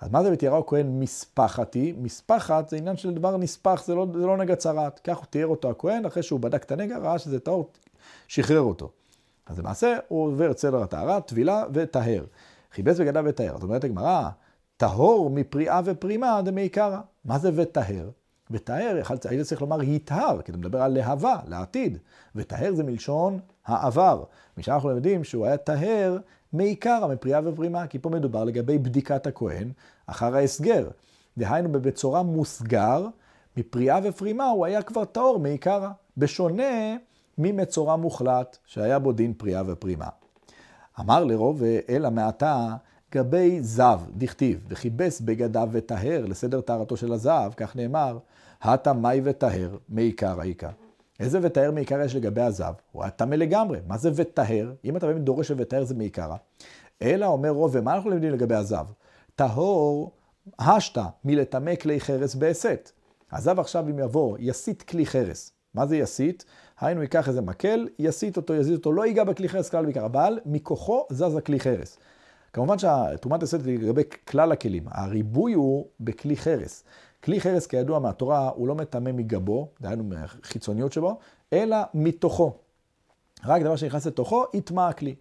אז מה זה ותיארו הכהן מספחת היא? מספחת זה עניין של דבר נספח, זה לא, זה לא נגע צרת. כך הוא תיאר אותו הכהן, אחרי שהוא בדק את הנגע, ראה שזה טהור, שחרר אותו. אז למעשה הוא עובר צלר הטהרה, טבילה וטהר. חיבס בגדיו וטהר. זאת אומרת הגמרא, טהור מפריאה ופרימה דמעיקרא. מה זה וטהר? וטהר, היית צריך לומר יטהר, כי אתה מדבר על להבה, לעתיד. וטהר זה מלשון העבר. משם אנחנו למדים שהוא היה טהר מעיקרא, מפריאה ופרימה, כי פה מדובר לגבי בדיקת הכהן אחר ההסגר. דהיינו, בבצורה מוסגר, מפריאה ופרימה הוא היה כבר טהור מעיקרא, בשונה ממצורע מוחלט, שהיה בו דין פריאה ופרימה. אמר לרוב אלא מעתה גבי זב, דכתיב, וכיבס בגדיו וטהר לסדר טהרתו של הזב, כך נאמר, הטה מי וטהר מעיקר העיקר. איזה וטהר מעיקר יש לגבי הזב? הוא היה טמא לגמרי. מה זה וטהר? אם אתה באמת דורש שוטהר זה מעיקרא. אלא אומר רוב, ומה אנחנו לומדים לגבי הזב? טהור השתא מלטמא כלי חרס בהסת. הזב עכשיו אם יבוא, יסיט כלי חרס. מה זה יסיט? היינו ייקח איזה מקל, יסיט אותו, יזיז אותו, לא ייגע בכלי חרס כלל ועיקר, אבל מכוחו זז הכלי חרס. כמובן שהתרומת הסת היא לגבי כלל הכלים, הריבוי הוא בכלי חרס. כלי חרס כידוע מהתורה הוא לא מטמא מגבו, דהיינו מהחיצוניות שבו, אלא מתוכו. רק דבר שנכנס לתוכו, יטמע הכלי.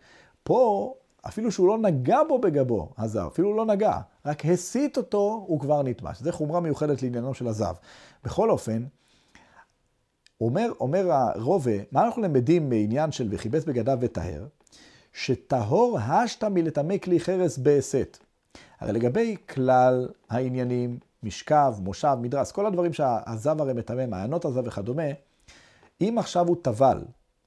פה, אפילו שהוא לא נגע בו בגבו, הזב, אפילו לא נגע, רק הסית אותו, הוא כבר נטמע. שזה חומרה מיוחדת לעניינו של הזב. בכל אופן, אומר, אומר הרובה, מה אנחנו למדים מעניין של וכיבס בגדיו וטהר? שטהור השתא מלטמא כלי חרס בהסת. הרי לגבי כלל העניינים, משכב, מושב, מדרס, כל הדברים שהזב הרי מטמא, מעיינות הזב וכדומה, אם עכשיו הוא טבל,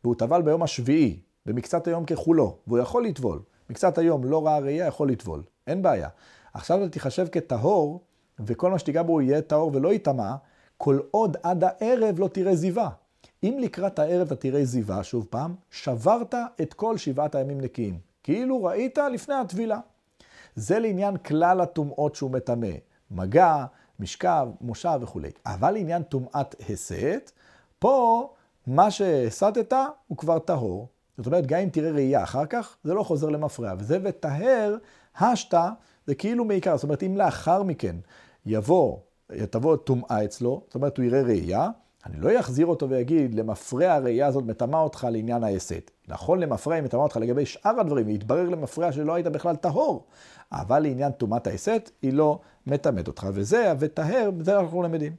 והוא טבל ביום השביעי, במקצת היום ככולו, והוא יכול לטבול, מקצת היום לא ראה ראייה, יכול לטבול, אין בעיה. עכשיו אתה תיחשב כטהור, וכל מה שתיגע בו יהיה טהור ולא ייטמע, כל עוד עד הערב לא תראה זיווה. אם לקראת הערב אתה תראה זיווה, שוב פעם, שברת את כל שבעת הימים נקיים. כאילו ראית לפני הטבילה. זה לעניין כלל הטומאות שהוא מטמא. מגע, משכב, מושב וכולי. אבל לעניין טומאת הסת, פה מה שהסתת הוא כבר טהור. זאת אומרת, גם אם תראה ראייה אחר כך, זה לא חוזר למפרע. וזה וטהר, השתא, זה כאילו מעיקר. זאת אומרת, אם לאחר מכן יבוא תבוא טומאה אצלו, זאת אומרת הוא יראה ראייה, אני לא אחזיר אותו ויגיד, למפרע הראייה הזאת מטמא אותך לעניין ההסת. נכון למפרע היא מטמא אותך לגבי שאר הדברים, ויתברר למפרע שלא היית בכלל טהור, אבל לעניין טומאת ההסת, היא לא מטמאת אותך, וזה, וטהר, זה אנחנו למדים.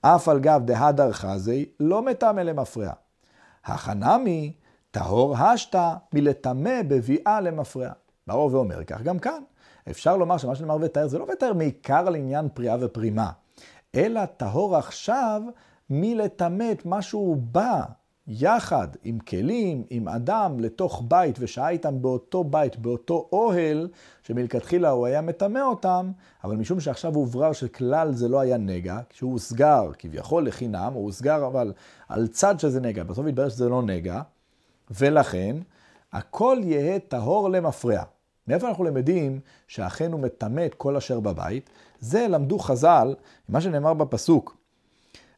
אף על גב דהדר חזי, לא מטמא למפרע. החנמי, טהור השתא מלטמא בביאה למפרע. בא רוב ואומר כך גם כאן. אפשר לומר שמה שנאמר ותאר זה לא ותאר מעיקר על עניין פריאה ופרימה, אלא טהור עכשיו מלטמא את מה שהוא בא יחד עם כלים, עם אדם, לתוך בית, ושהה איתם באותו בית, באותו אוהל, שמלכתחילה הוא היה מטמא אותם, אבל משום שעכשיו הוברר שכלל זה לא היה נגע, כשהוא הוסגר כביכול לחינם, הוא הוסגר אבל על צד שזה נגע, בסוף התברר שזה לא נגע, ולכן הכל יהא טהור למפרע. מאיפה אנחנו למדים שאכן הוא מטמא את כל אשר בבית? זה למדו חז"ל, מה שנאמר בפסוק.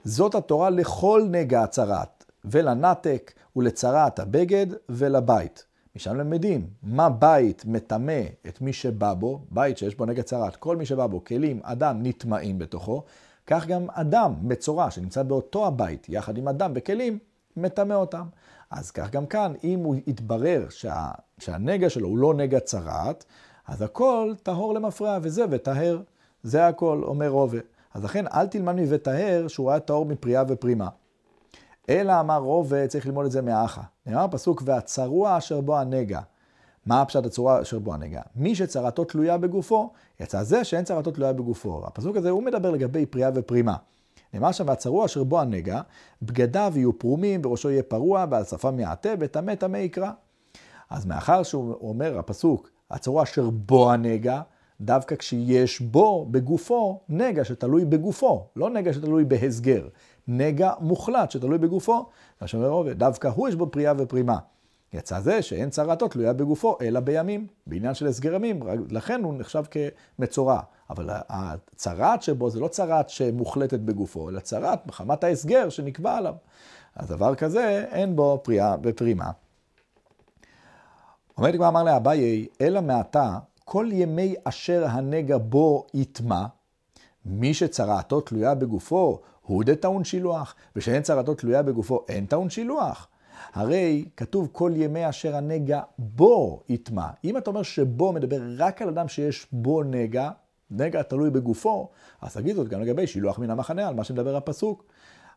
זאת התורה לכל נגע הצרת, ולנתק, ולצרת הבגד, ולבית. משם למדים, מה בית מטמא את מי שבא בו, בית שיש בו נגע צרת, כל מי שבא בו, כלים, אדם, נטמעים בתוכו, כך גם אדם, מצורע, שנמצא באותו הבית, יחד עם אדם וכלים, מטמא אותם. אז כך גם כאן, אם הוא יתברר שה, שהנגע שלו הוא לא נגע צרת, אז הכל טהור למפרע, וזה וטהר. זה הכל, אומר רובה. אז לכן אל תלמד מ"וטהר" שהוא היה טהור מפריאה ופרימה. אלא אמר רובה, צריך ללמוד את זה מהאחה. נאמר פסוק, והצרוע אשר בו הנגע. מה הפשט הצורה אשר בו הנגע? מי שצרתו תלויה בגופו, יצא זה שאין צרתו תלויה בגופו. הפסוק הזה הוא מדבר לגבי פריאה ופרימה. נאמר שם, והצרוע אשר בו הנגע, בגדיו יהיו פרומים, בראשו יהיה פרוע, ועל שפם יעטה, וטמא טמא יקרא. אז מאחר שהוא אומר, הפסוק, הצרוע אשר בו הנגע, דווקא כשיש בו, בגופו, נגע שתלוי בגופו, לא נגע שתלוי בהסגר. נגע מוחלט שתלוי בגופו, מה שאומר רובי, דווקא הוא יש בו פריאה ופרימה. יצא זה שאין צרתו תלויה בגופו, אלא בימים, בעניין של הסגר ימים, לכן הוא נחשב כמצורע. אבל הצרת שבו זה לא צרת שמוחלטת בגופו, אלא צרת מחמת ההסגר שנקבע עליו. אז דבר כזה, אין בו פריאה ופרימה. לי כבר אמר לאביי, אלא מעתה, כל ימי אשר הנגע בו יטמע, מי שצרעתו תלויה בגופו, הוא דה טעון שילוח, ושאין צרעתו תלויה בגופו, אין טעון שילוח. הרי כתוב כל ימי אשר הנגע בו יטמע. אם אתה אומר שבו מדבר רק על אדם שיש בו נגע, נגע תלוי בגופו, אז תגיד זאת גם לגבי שילוח מן המחנה, על מה שמדבר הפסוק.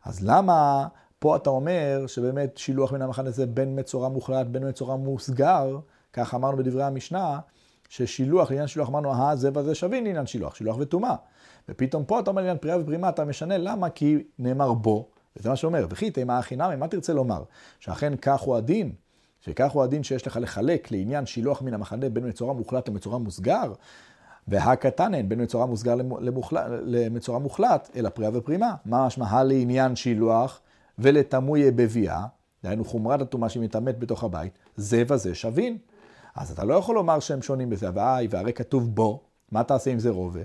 אז למה פה אתה אומר שבאמת שילוח מן המחנה זה בין מצורע מוחלט, בין מצורע מוסגר, כך אמרנו בדברי המשנה, ששילוח, לעניין שילוח אמרנו, אה, זה וזה שווים לעניין שילוח, שילוח וטומאה. ופתאום פה אתה אומר לעניין פריאה ופרימה, אתה משנה, למה? כי נאמר בו, וזה מה שאומר, וכי תימה החינמי, מה תרצה לומר? שאכן כך הוא הדין, שכך הוא הדין שיש לך לחלק לעניין שילוח מן המחנה בין מצורע מוחלט למצורע מוסגר, והקטן אין בין מצורע מוסגר למוחלט, למצורע מוחלט, אלא פריאה ופרימה. מה משמעה לעניין שילוח ולתמויה בביאה, דהיינו חומרת הטומאה שמתעמת בתוך הבית, זה וזה שווין. אז אתה לא יכול לומר שהם שונים בזה, ואי, והרי כתוב בו, מה תעשה עם זה רובה?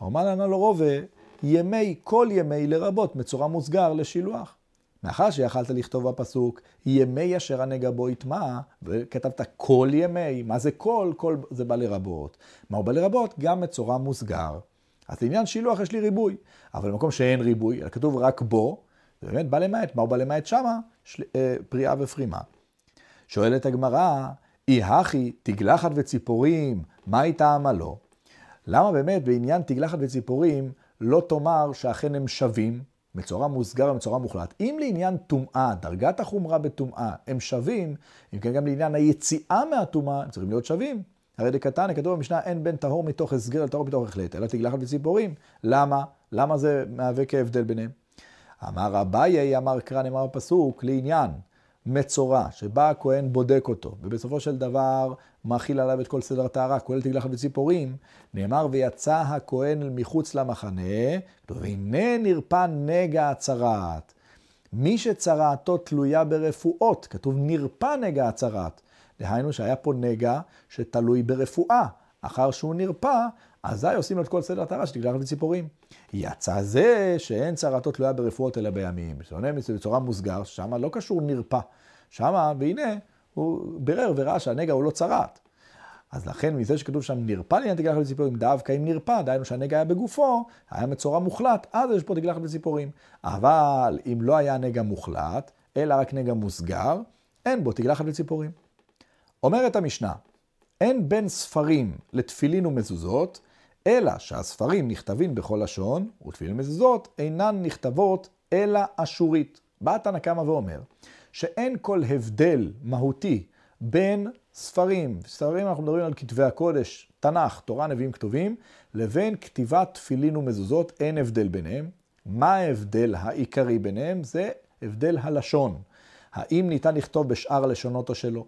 אומר לנו לו רובה, ימי, כל ימי לרבות מצורע מוסגר לשילוח. מאחר שיכלת לכתוב בפסוק, ימי אשר הנגע בו יטמע, וכתבת כל ימי, מה זה כל? כל זה בא לרבות. מה הוא בא לרבות? גם מצורע מוסגר. אז לעניין שילוח יש לי ריבוי, אבל במקום שאין ריבוי, אלא כתוב רק בו, זה באמת בא למעט. מה הוא בא למעט שמה? של, אה, פריאה ופרימה. שואלת הגמרא, אי הכי תגלחת וציפורים, מה הייתה עמלו? למה באמת בעניין תגלחת וציפורים לא תאמר שאכן הם שווים, מצורע מוסגר ומצורע מוחלט? אם לעניין טומאה, דרגת החומרה בטומאה, הם שווים, אם כן גם לעניין היציאה מהטומאה, הם צריכים להיות שווים. הרי דקתנא, כתוב במשנה, אין בין טהור מתוך הסגר לטהור מתוך החלט, אלא תגלחת וציפורים. למה? למה זה מהווה כהבדל ביניהם? אמר אביי, אמר קרא, נאמר בפסוק, לעניין מצורע, שבא הכהן בודק אותו, ובסופו של דבר מאכיל עליו את כל סדר הטהרה, כולל תגלחת וציפורים, נאמר ויצא הכהן מחוץ למחנה, והנה נרפא נגע הצרת. מי שצרעתו תלויה ברפואות, כתוב נרפא נגע הצרת. דהיינו שהיה פה נגע שתלוי ברפואה. אחר שהוא נרפא, אזי עושים לו את כל סדר הטהרה שתגלחת וציפורים. יצא זה שאין צרתו תלויה ברפואות אלא בימים. שונה בצורה מוסגר, ששם לא קשור נרפא. שמה, והנה, הוא בירר וראה שהנגע הוא לא צרת. אז לכן מזה שכתוב שם נרפא לעניין תגלחת וציפורים, דווקא אם נרפא, דהיינו שהנגע היה בגופו, היה מצורע מוחלט, אז יש פה תגלחת וציפורים. אבל אם לא היה נגע מוחלט, אלא רק נגע מוסגר, אין בו תגלחת וציפורים. אומרת המשנה, אין בין ספרים לתפילין ומזוזות, אלא שהספרים נכתבים בכל לשון, ותפילין ומזוזות אינן נכתבות אלא אשורית. בא תנא קמא ואומר, שאין כל הבדל מהותי בין ספרים, ספרים אנחנו מדברים על כתבי הקודש, תנ"ך, תורה, נביאים, כתובים, לבין כתיבת תפילין ומזוזות, אין הבדל ביניהם. מה ההבדל העיקרי ביניהם? זה הבדל הלשון. האם ניתן לכתוב בשאר הלשונות או שלא?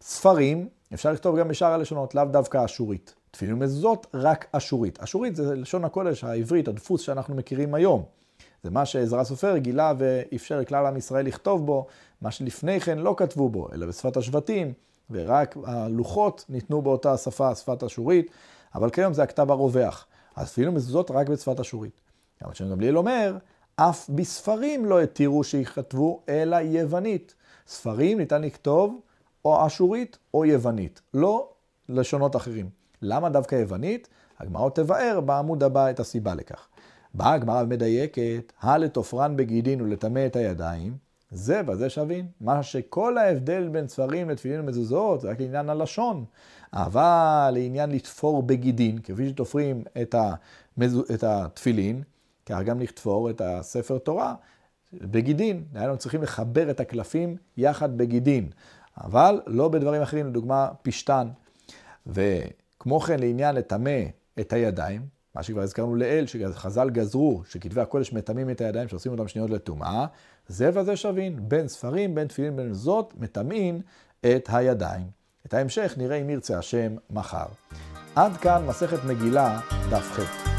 ספרים, אפשר לכתוב גם בשאר הלשונות, לאו דווקא אשורית. תפילין ומזוזות, רק אשורית. אשורית זה לשון הקודש העברית, הדפוס שאנחנו מכירים היום. זה מה שעזרא סופר גילה ואפשר לכלל עם ישראל לכתוב בו, מה שלפני כן לא כתבו בו, אלא בשפת השבטים, ורק הלוחות ניתנו באותה שפה, שפת אשורית, אבל כיום זה הכתב הרווח. אז אפילו מזוזות רק בשפת אשורית. גם שם גמליאל אומר, אף בספרים לא התירו שיכתבו, אלא יוונית. ספרים ניתן לכתוב או אשורית או יוונית, לא לשונות אחרים. למה דווקא יוונית? הגמרא תבאר בעמוד הבא את הסיבה לכך. באה הגמרא ומדייקת, הלתופרן בגידין ולטמא את הידיים, זה בזה שווין. מה שכל ההבדל בין ספרים לתפילין ומזוזות זה רק לעניין הלשון. אבל לעניין לתפור בגידין, כפי שתופרים את, המזו, את התפילין, כך גם לתפור את הספר תורה בגידין. היינו צריכים לחבר את הקלפים יחד בגידין, אבל לא בדברים אחרים, לדוגמה פשתן. וכמו כן לעניין לטמא את הידיים, מה שכבר הזכרנו לעיל, שחז"ל גזרו, שכתבי הקודש מטמאים את הידיים, שעושים אותם שניות לטומאה, זה וזה שווין, בין ספרים, בין תפילין, בין זאת, מטמאים את הידיים. את ההמשך נראה אם ירצה השם מחר. עד כאן מסכת מגילה, דף ח'.